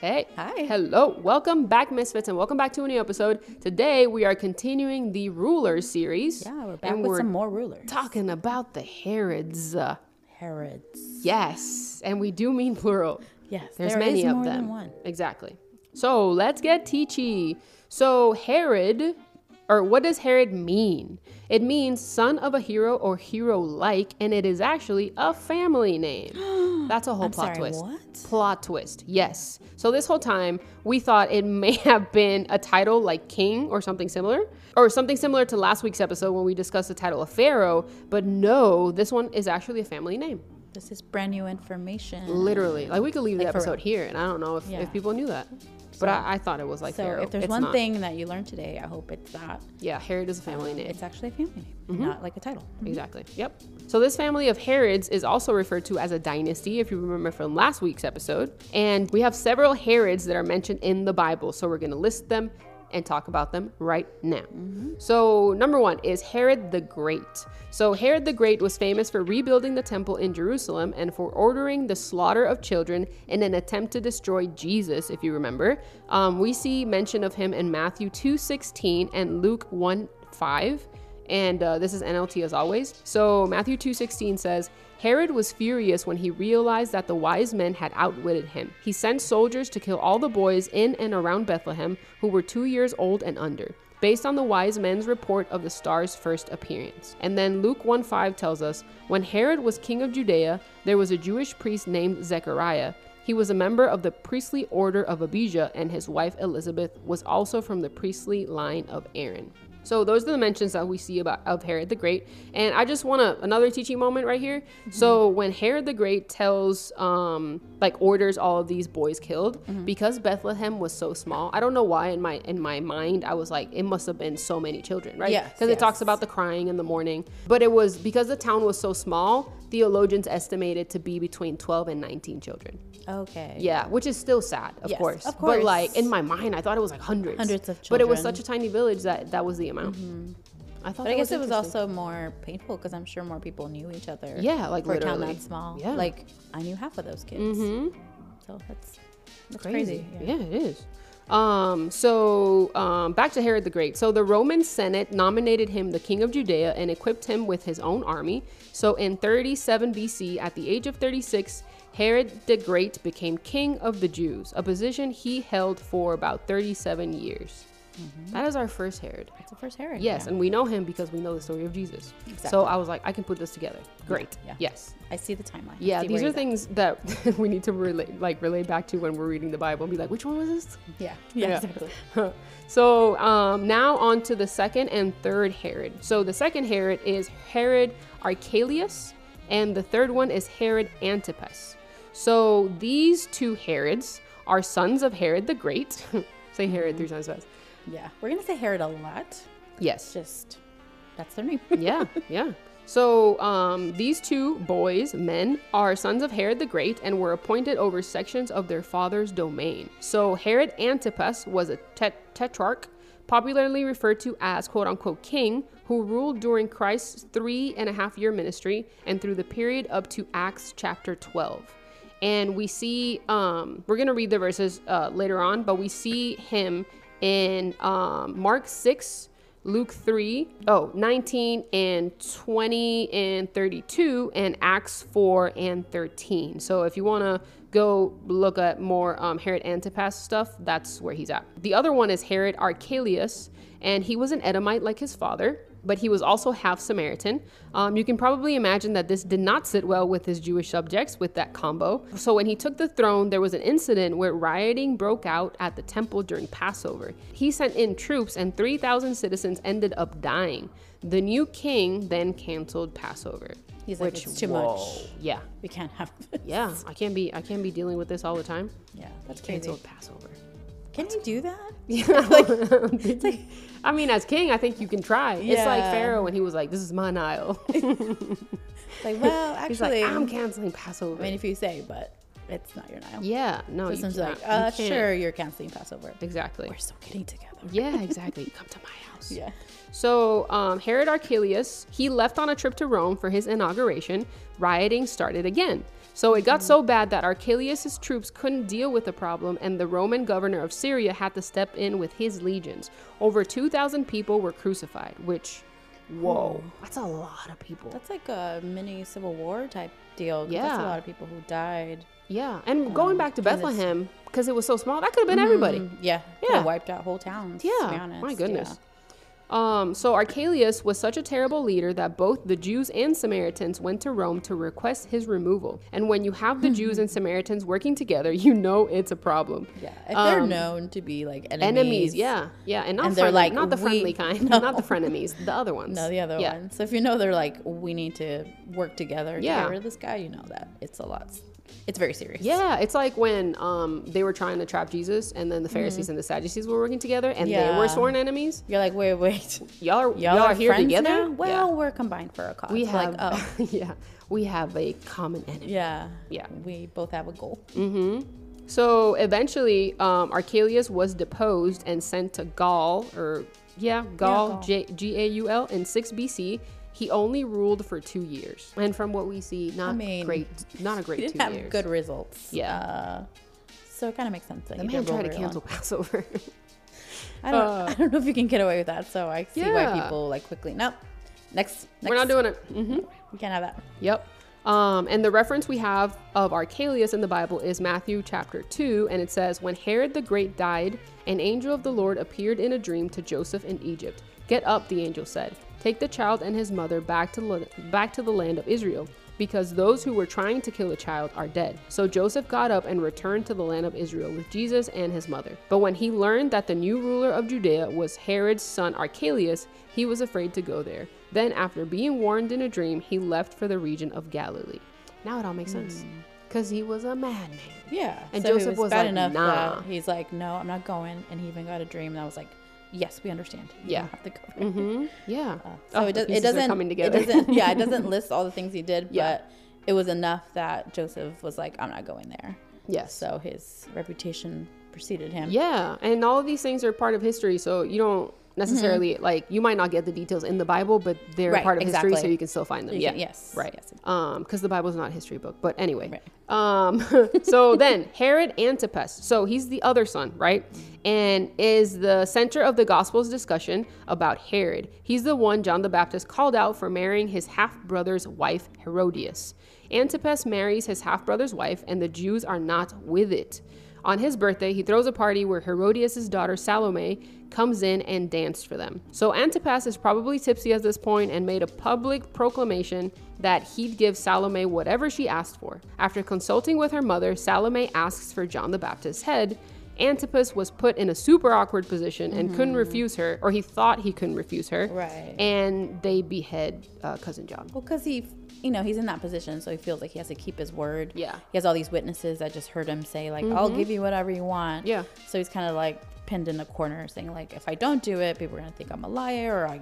Hey. Hi. Hello. Welcome back, Misfits, and welcome back to a new episode. Today we are continuing the rulers series. Yeah, we're back with we're some more rulers. talking about the Herods. Uh, Herods. yes, and we do mean plural. Yes, There's there many is of more them. than one. Exactly. So let's get teachy. So Herod, or what does Herod mean? It means son of a hero or hero like, and it is actually a family name. That's a whole I'm plot sorry, twist. what? Plot twist, yes. So this whole time we thought it may have been a title like king or something similar, or something similar to last week's episode when we discussed the title of Pharaoh. But no, this one is actually a family name. This is brand new information. Literally, like we could leave the Like, for episode here, and I don't know if, Yeah. if people knew that. But I, I thought it was like So if there's It's one not. thing that you learned today, I hope it's that yeah, Herod is a family name. it's actually a family name, Mm-hmm. not like a title. Exactly. Yep. So this family of Herods is also referred to as a dynasty, if you remember from last week's episode. And we have several Herods that are mentioned in the Bible. So we're going to list them and talk about them right now. So number one is Herod the Great. So Herod the Great was famous for rebuilding the temple in Jerusalem and for ordering the slaughter of children in an attempt to destroy Jesus, if you remember. Um, we see mention of him in Matthew 2:16 and Luke 1 5 and uh, this is NLT as always. So Matthew 2:16 says, Herod was furious when he realized that the wise men had outwitted him. He sent soldiers to kill all the boys in and around Bethlehem who were 2 years old and under. Based on the wise men's report of the star's first appearance. And then Luke 1:5 tells us, when Herod was king of Judea, there was a Jewish priest named Zechariah. He was a member of the priestly order of Abijah, and his wife Elizabeth was also from the priestly line of Aaron. So those are the mentions that we see about of Herod the Great. And I just want to another teaching moment right here. So when Herod the Great tells um like orders all of these boys killed because Bethlehem was so small. I don't know why in my in my mind I was like it must have been so many children, right? Yes, Because it talks about the crying in the morning. But it was because the town was so small, theologians estimated to be between 12 and 19 children. Okay. Yeah, which is still sad, of Yes, course. of But like in my mind, I thought it was like hundreds. Hundreds of children. But it was such a tiny village that that was the amount. I thought. But I guess it was also more painful because I'm sure more people knew each other. Yeah, like for a town that small. Yeah. Like I knew half of those kids. Mm-hmm. So that's that's crazy. crazy. Yeah. it is. Um, so um, back to Herod the Great. So the Roman Senate nominated him the king of Judea and equipped him with his own army. So in 37 BC, at the age of 36, Herod the Great became king of the Jews, a position he held for about 37 years. That is our first Herod. It's the first Herod. Yes, yeah. and we know him because we know the story of Jesus. Exactly. So I was like, I can put this together. Great. yeah. Yes. I see the timeline. Yeah, these are things that we need to relate, like relate back to when we're reading the Bible and be like, which one was this? Yeah. Yeah. Yeah. Exactly. so um, now on to the second and third Herod. So the second Herod is Herod Archelaus, and the third one is Herod Antipas. So these two Herods are sons of Herod the Great. Say Herod three times fast. Yeah. We're gonna say Herod a lot. Yes. Just that's their name. yeah, yeah. So um, these two boys, men, are sons of Herod the Great and were appointed over sections of their father's domain. So Herod Antipas was a tet- tetrarch, popularly referred to as quote unquote king, who ruled during Christ's three and a half year ministry and through the period up to Acts chapter 12 and we see um we're gonna read the verses uh, later on but we see him in um mark 6 luke 3 oh 19 and 20 and 32 and acts 4 and 13 so if you want to go look at more um, herod antipas stuff that's where he's at. The other one is herod archelaus and he was an edomite like his father but he was also half Samaritan. Um, you can probably imagine that this did not sit well with his Jewish subjects with that combo. So when he took the throne, there was an incident where rioting broke out at the temple during Passover. He sent in troops, and 3,000 citizens ended up dying. The new king then canceled Passover. He's like, "It's too much. Yeah, We can't have. This. yeah. I can't be. I can't be dealing with this all the time. Yeah. That's crazy. Canceled Passover. Can you do that? it's like, I mean, as king, I think you can try. It's like Pharaoh when he was like, "This is my Nile." Like, well, actually, like, I'm canceling Passover. I mean, if you say, but it's not your Nile. yeah, no, This you one's can't. like, You uh, can't. sure, you're canceling Passover. Exactly. We're still getting together. Yeah, exactly. Come to my house. Yeah. So um, Herod Archelaus, he left on a trip to Rome for his inauguration. Rioting started again. So it got so bad that Archelaus' troops couldn't deal with the problem, and the Roman governor of Syria had to step in with his legions. Over 2,000 people were crucified, which, whoa, that's a lot of people. That's like a mini Civil War type deal. 'cause That's a lot of people who died. Yeah, and going back to Bethlehem, because it was so small, that could have been everybody. Mm, yeah. Yeah. Yeah. Wiped out whole towns. to be Yeah, honest. my yeah. Um, so Archelaus was such a terrible leader that both the Jews and Samaritans went to Rome to request his removal. And when you have the Jews and Samaritans working together, you know it's a problem. Yeah. If they're Um, known to be like enemies. Enemies, yeah, yeah, and not And they're friendly, like, not the we- friendly kind, No. not the frenemies, the other ones. No, the other yeah. one. So if you know they're like, we need to work together to Yeah. get rid of this guy, you know that it's a lot. It's very serious. Yeah, it's like when um, they were trying to trap Jesus, and then the Pharisees and the Sadducees were working together, and they were Mm-hmm. Sworn enemies. You're like, wait, wait. Y'all are Y'all, are, here together. now? Well, we're combined for a cause. we like, have, oh, yeah, we have a common enemy. yeah, Yeah. We both have a goal. So eventually, um, Archelaus was deposed and sent to Gaul, or yeah, Gaul, Gaul. J- G-A-U-L, in 6 BC. He only ruled for two years, and from what we see, not mean, great, not a He great didn't two have years. good results. Yeah. Uh, so it kind of makes sense that the he man didn't tried to cancel long. Passover. I don't. uh, I don't know if you can get away with that. So I see why people like quickly. Nope. Next. next. We're not doing it. hmm We can't have that. Yep. Um, and the reference we have of Archelaus in the Bible is Matthew chapter 2, and it says, When Herod the Great died, an angel of the Lord appeared in a dream to Joseph in Egypt. Get up, the angel said. Take the child and his mother back to, back to the land of Israel, because those who were trying to kill the child are dead. So Joseph got up and returned to the land of Israel with Jesus and his mother. But when he learned that the new ruler of Judea was Herod's son Archelaus, he was afraid to go there. Then, after being warned in a dream, he left for the region of Galilee. Now it all makes sense. Hmm. Because he was a madman. Yeah. And so Joseph was bad like, enough "Nah." that he's like, no, I'm not going, and he even got a dream that was like, yes, we understand. You Yeah. have to go. there." hmm Yeah. So Oh, it, does, it doesn't coming It doesn't. Yeah, it doesn't list all the things he did, Yeah. but it was enough that Joseph was like, I'm not going there. yes. So his reputation preceded him. Yeah, and all of these things are part of history, so you don't necessarily like you might not get the details in the Bible, but they're Mm-hmm. Right, part of history, so you can still find them. You yeah, can- yes, right. yes. Um, because the Bible's not a history book, but anyway. Right. Um, so then Herod Antipas, so he's the other son, right, and is the center of the Gospel's discussion about Herod. He's the one John the Baptist called out for marrying his half brother's wife Herodias. Antipas marries his half brother's wife, and the Jews are not with it. On his birthday, he throws a party where Herodias' daughter Salome comes in and danced for them. So Antipas is probably tipsy at this point and made a public proclamation that he'd give Salome whatever she asked for. After consulting with her mother, Salome asks for John the Baptist's head. Antipas was put in a super awkward position and couldn't refuse her, or he thought he couldn't refuse her. Right. And they behead uh, cousin John. Well, because he, you know, he's in that position, so he feels like he has to keep his word. Yeah. Mm-hmm. He has all these witnesses that just heard him say, like, I'll give you whatever you want. Yeah. So he's kind of like pinned in a corner, saying, like, if I don't do it, people are going to think I'm a liar, or I,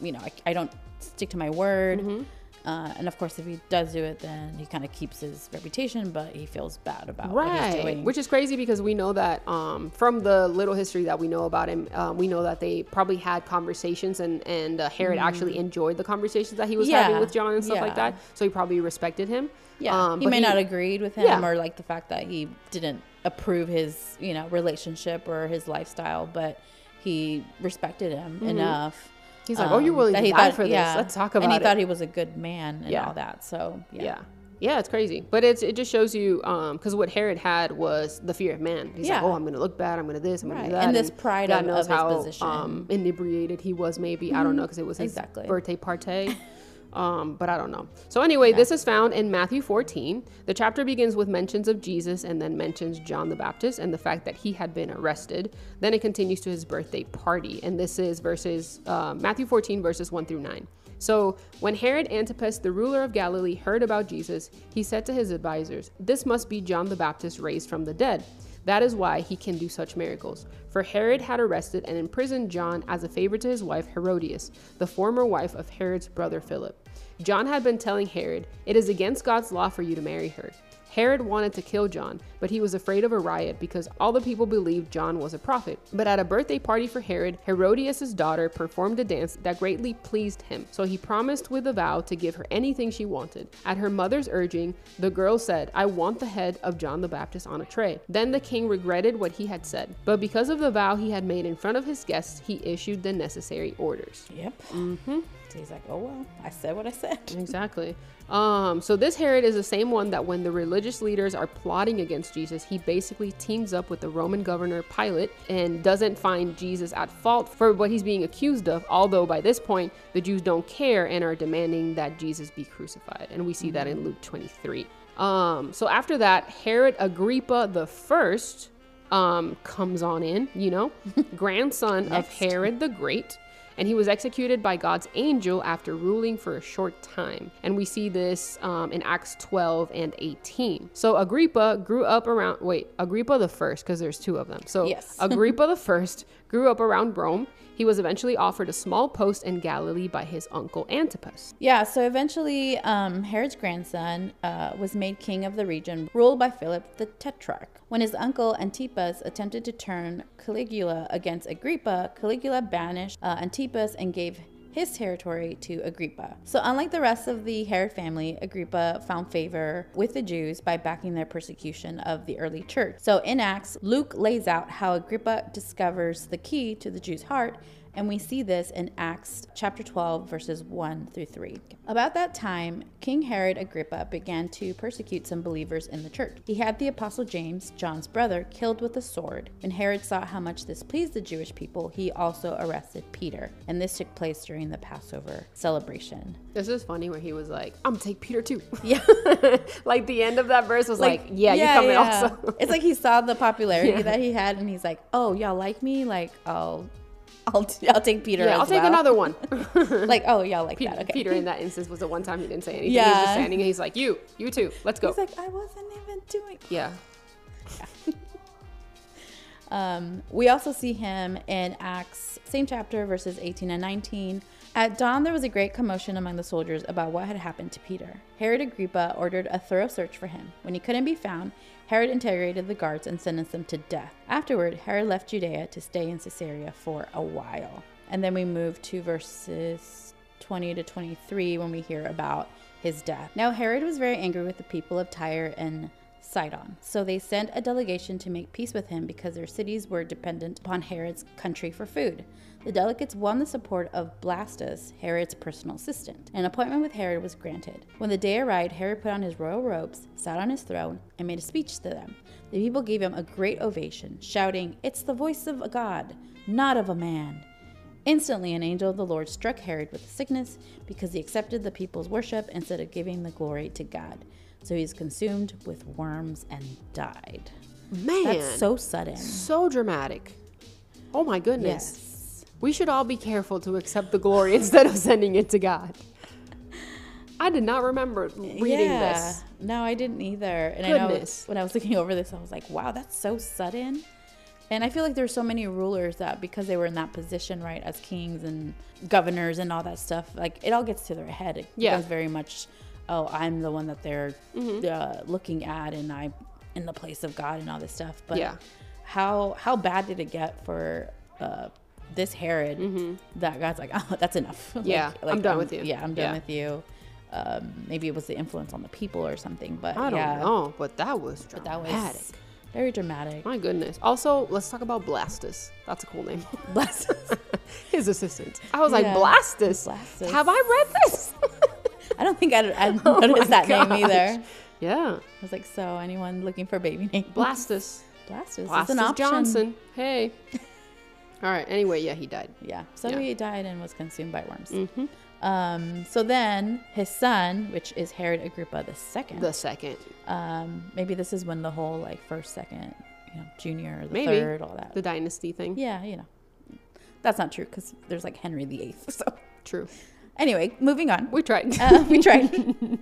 you know, I, I don't stick to my word. Mm-hmm. Uh, and of course, if he does do it, then he kind of keeps his reputation, but he feels bad about what he's Right, doing. which is crazy because we know that um, from the little history that we know about him, um, we know that they probably had conversations, and and uh, Herod actually enjoyed the conversations that he was having Mm. With John and stuff like that. So he probably respected him. Yeah, Um, he may not agreed with him Yeah. or like the fact that he didn't approve his, you know, relationship or his lifestyle, but he respected him enough. Mm-hmm. He's like, "Oh, you're willing to he die thought- for this? Let's talk about it." And he it." thought he was a good man and Yeah. all that. So yeah, Yeah. yeah, it's crazy, but it's it just shows you because what Herod had was the fear of man. He's Yeah. like, "Oh, I'm gonna look bad. I'm gonna this. I'm gonna Right, do that." and this pride God of- knows of his how position. Mm-hmm. um, inebriated he was. Maybe I don't know because it was his Exactly. birthday party. Um, but I don't know. So anyway, this is found in Matthew 14. The chapter begins with mentions of Jesus and then mentions John the Baptist and the fact that he had been arrested. Then it continues to his birthday party, and this is verses uh, Matthew 14 verses 1 through 9. So when Herod Antipas, the ruler of Galilee, heard about Jesus, he said to his advisors, "This must be John the Baptist raised from the dead." That is why he can do such miracles. For Herod had arrested and imprisoned John as a favor to his wife Herodias, the former wife of Herod's brother Philip. John had been telling Herod, It is against God's law for you to marry her. Herod wanted to kill John, but he was afraid of a riot because all the people believed John was a prophet. But at a birthday party for Herod, Herodias' daughter performed a dance that greatly pleased him. So he promised with a vow to give her anything she wanted. At her mother's urging, the girl said, I want the head of John the Baptist on a tray. Then the king regretted what he had said. But because of the vow he had made in front of his guests, he issued the necessary orders. Yep. Mm-hmm. So he's like, oh well, I said what I said. Exactly. Um, so this Herod is the same one that when the religious leaders are plotting against Jesus, he basically teams up with the Roman governor Pilate and doesn't find Jesus at fault for what he's being accused of. Although by this point the Jews don't care and are demanding that Jesus be crucified, and we see that in Luke 23. Um, so after that, Herod Agrippa the first um, comes on in, you know, grandson of Herod the Great and he was executed by God's angel after ruling for a short time. And we see this um, in Acts 12 and 18. So Agrippa grew up around, wait, Agrippa the first, because there's two of them. So Yes. Agrippa the first grew up around Rome. He was eventually offered a small post in Galilee by his uncle Antipas. Yeah, so eventually, um, Herod's grandson uh, was made king of the region, ruled by Philip the Tetrarch. When his uncle Antipas attempted to turn Caligula against Agrippa, Caligula banished uh, Antipas and gave his territory to Agrippa. So, unlike the rest of the Herod family, Agrippa found favor with the Jews by backing their persecution of the early church. So, in Acts, Luke lays out how Agrippa discovers the key to the Jews' heart and we see this in Acts chapter 12, verses 1 through 3. About that time, King Herod Agrippa began to persecute some believers in the church. He had the apostle James, John's brother, killed with a sword. When Herod saw how much this pleased the Jewish people, he also arrested Peter. And this took place during the Passover celebration. This is funny where he was like, I'm gonna take Peter too. Yeah. like the end of that verse was like, yeah, you come in also. it's like he saw the popularity Yeah. that he had, and he's like, "Oh, y'all like me? Like, I'll, I'll, I'll take Peter. yeah, I'll take well." another one. Like, oh, y'all like Peter, that? Okay. Peter in that instance was the one time he didn't say anything. He was just standing and he's like, you, you too, let's go. He's like, I wasn't even doing. yeah. Um, we also see him in Acts, same chapter, verses 18 and 19. At dawn, there was a great commotion among the soldiers about what had happened to Peter. Herod Agrippa ordered a thorough search for him. When he couldn't be found, Herod interrogated the guards and sentenced them to death. Afterward, Herod left Judea to stay in Caesarea for a while. And then we move to verses 20 to 23 when we hear about his death. Now, Herod was very angry with the people of Tyre and Sidon. So they sent a delegation to make peace with him because their cities were dependent upon Herod's country for food. The delegates won the support of Blastus, Herod's personal assistant. An appointment with Herod was granted. When the day arrived, Herod put on his royal robes, sat on his throne, and made a speech to them. The people gave him a great ovation, shouting, It's the voice of a god, not of a man. Instantly, an angel of the Lord struck Herod with a sickness because he accepted the people's worship instead of giving the glory to God. So he's consumed with worms and died. Man. That's so sudden. so dramatic. Oh my goodness. Yes. We should all be careful to accept the glory instead of sending it to God. I did not remember reading yeah. this. No, I didn't either. And Goodness. I know when I was looking over this, I was like, wow, that's so sudden. And I feel like there's so many rulers that because they were in that position, right, as kings and governors and all that stuff, like it all gets to their head. It Yeah. becomes very much, oh, I'm the one that they're Mm-hmm. uh, looking at, and I'm in the place of God and all this stuff. But Yeah. how how bad did it get for uh, this Herod that God's like, oh, that's enough. Like- Mm-hmm. Yeah, I'm done with you. Yeah, I'm done Yeah. with you. Um, maybe it was the influence on the people or something, but I don't yeah, know, but that was But that dramatic. was very dramatic. My goodness. Also, let's talk about Blastus. That's a cool name. Blastus. His assistant. I was like, Blastus. Blastus. Have I read this? I don't think I'd, I'd Oh noticed that name gosh. either. yeah. I was like, so anyone looking for a baby name? Blastus. Blastus. Blastus an option. Johnson. Hey. All right. Anyway, yeah, he died. Yeah. So Yeah. He died and was consumed by worms. Um, so then his son, which is Herod Agrippa the second, The second. um, maybe this is when the whole like first, second, you know, junior, the Maybe. third, all that. The dynasty thing. yeah, you know, that's not true because there's like Henry the Eighth. So True. Anyway, moving on. We tried. Uh, we tried,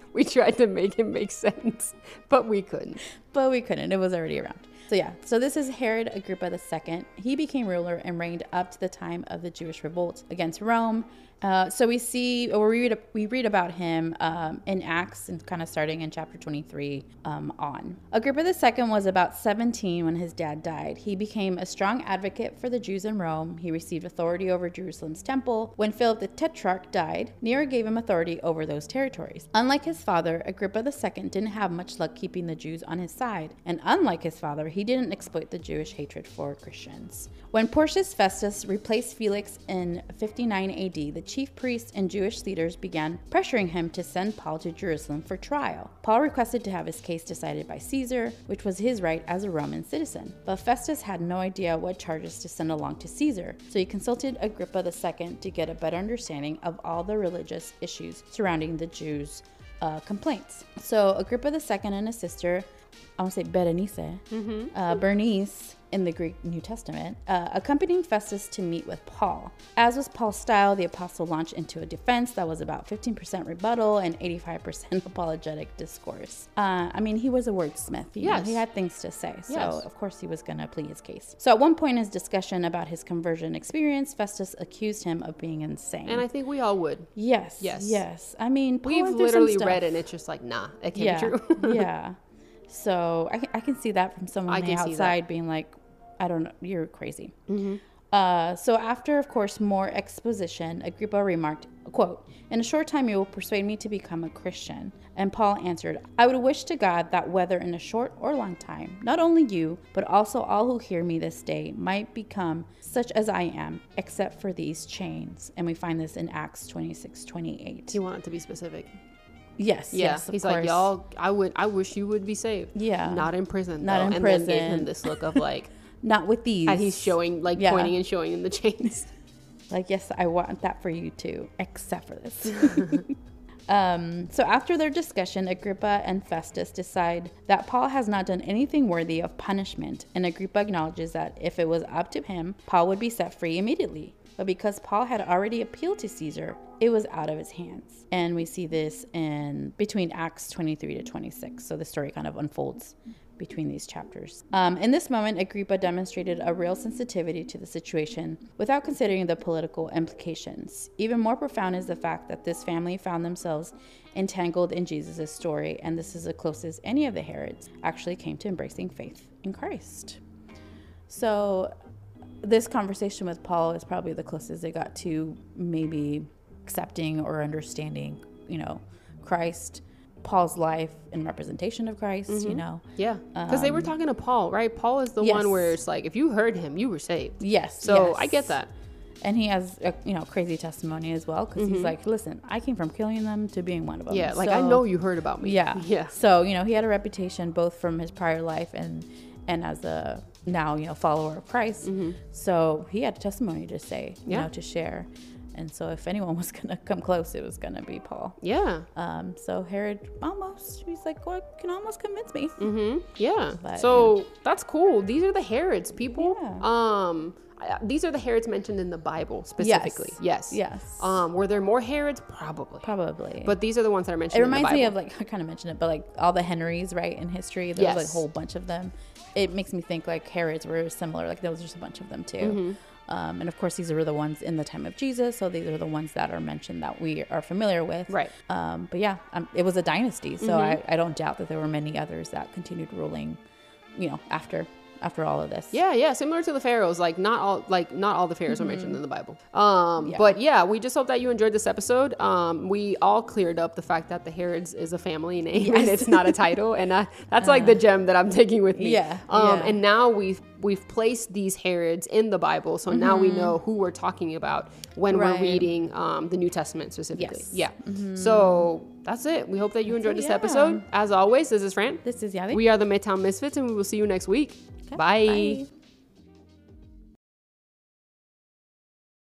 we tried to make it make sense, but we couldn't. but we couldn't. It was already around. So yeah, so this is Herod Agrippa II. He became ruler and reigned up to the time of the Jewish revolt against Rome. Uh, so we see, or we read, we read about him um, in Acts, and kind of starting in chapter 23 um, on. Agrippa II was about 17 when his dad died. He became a strong advocate for the Jews in Rome. He received authority over Jerusalem's temple. When Philip the Tetrarch died, Nero gave him authority over those territories. Unlike his father, Agrippa II didn't have much luck keeping the Jews on his side, and unlike his father, he didn't exploit the Jewish hatred for Christians. When Porcius Festus replaced Felix in 59 AD, the chief priests and Jewish leaders began pressuring him to send Paul to Jerusalem for trial. Paul requested to have his case decided by Caesar, which was his right as a Roman citizen. But Festus had no idea what charges to send along to Caesar, so he consulted Agrippa II to get a better understanding of all the religious issues surrounding the Jews' uh, complaints. So Agrippa II and his sister, I want to say Berenice, uh, Bernice, in the Greek New Testament, uh, accompanying Festus to meet with Paul. As was Paul's style, the apostle launched into a defense that was about 15% rebuttal and 85% apologetic discourse. Uh, I mean, he was a wordsmith. You know, he had things to say, so Yes. of course he was going to plead his case. So at one point in his discussion about his conversion experience, Festus accused him of being insane. And I think we all would. yes, Yes. yes. I mean, Paul We've went through some literally read it and it's just like, nah, it can't yeah, be true. yeah. So I, can- I can see that from someone I on the can see that. outside being like, I don't know, you're crazy. Mm-hmm. Uh, so after, of course, more exposition, Agrippa remarked, quote, In a short time you will persuade me to become a Christian. And Paul answered, I would wish to God that whether in a short or long time, not only you, but also all who hear me this day might become such as I am, except for these chains. And we find this in Acts 26, 28. he wanted to be specific. Yes, Yeah, yes, he's course. like, y'all. I would. I wish you would be saved. Yeah. not in prison. Not though. in and Then gave him this look of like, Not with these. and he's showing, like, Yeah. pointing and showing in the chains. Like, yes, I want that for you too, except for this. um, so, after their discussion, Agrippa and Festus decide that Paul has not done anything worthy of punishment, and Agrippa acknowledges that if it was up to him, Paul would be set free immediately. But because Paul had already appealed to Caesar, it was out of his hands. And we see this in between Acts 23 to 26. So the story kind of unfolds between these chapters. Um, in this moment, Agrippa demonstrated a real sensitivity to the situation without considering the political implications. Even more profound is the fact that this family found themselves entangled in Jesus' story, and this is the closest any of the Herods actually came to embracing faith in Christ. So, this conversation with Paul is probably the closest they got to maybe accepting or understanding, you know, Christ, Paul's life and representation of Christ, you know. Yeah, because they were talking to Paul, right? Paul is the Um, Yes. one where it's like, if you heard him, you were saved. Yes. So yes. I get that. And he has a you know crazy testimony as well because he's like, listen, I came from killing them to being one of them. Mm-hmm. Yeah, like I know you heard about me. Yeah. yeah. So you know he had a reputation both from his prior life and and as a now you know follower of Christ. So he had a testimony to say, you Mm-hmm. Yeah. know, to share. And so if anyone was gonna come close, it was gonna be Paul. Yeah. Um, so Herod almost, he's like, well, can almost convince me. Mm-hmm. Yeah. But, so that's cool. These are the Herods, people. Yeah. Um, these are the Herods mentioned in the Bible specifically. Yes. Yes. Um, were there more Herods? Probably. Probably. But these are the ones that are mentioned. it in the reminds me of like I kind of mentioned it, but like all the Henrys, right, in history, there's like a whole bunch of them. It makes me think like Herods were similar. Like there was just a bunch of them too. Mm-hmm. Um, and of course, these were the ones in the time of Jesus, so these are the ones that are mentioned that we are familiar with. Right. Um, but yeah, um, it was a dynasty, so Mm-hmm. I, I don't doubt that there were many others that continued ruling, you know, after after all of this. Yeah, yeah, similar to the pharaohs. Like not all, like not all the pharaohs are mentioned in the Bible. Um, Mm-hmm. Yeah. but yeah, we just hope that you enjoyed this episode. Um, we all cleared up the fact that the Herods is a family name and it's not a title, and uh, that's like the gem that I'm taking with me. Yeah, Um, yeah. and now we've we've placed these Herods in the Bible, so now we Mm-hmm. know who we're talking about when Right. we're reading um, the New Testament specifically. Yes. Mm-hmm. Yeah. So that's it. We hope that you enjoyed it, this yeah. episode. As always, this is Fran. This is Yadi. We are the Midtown Misfits, and we will see you next week. Okay, Bye. bye.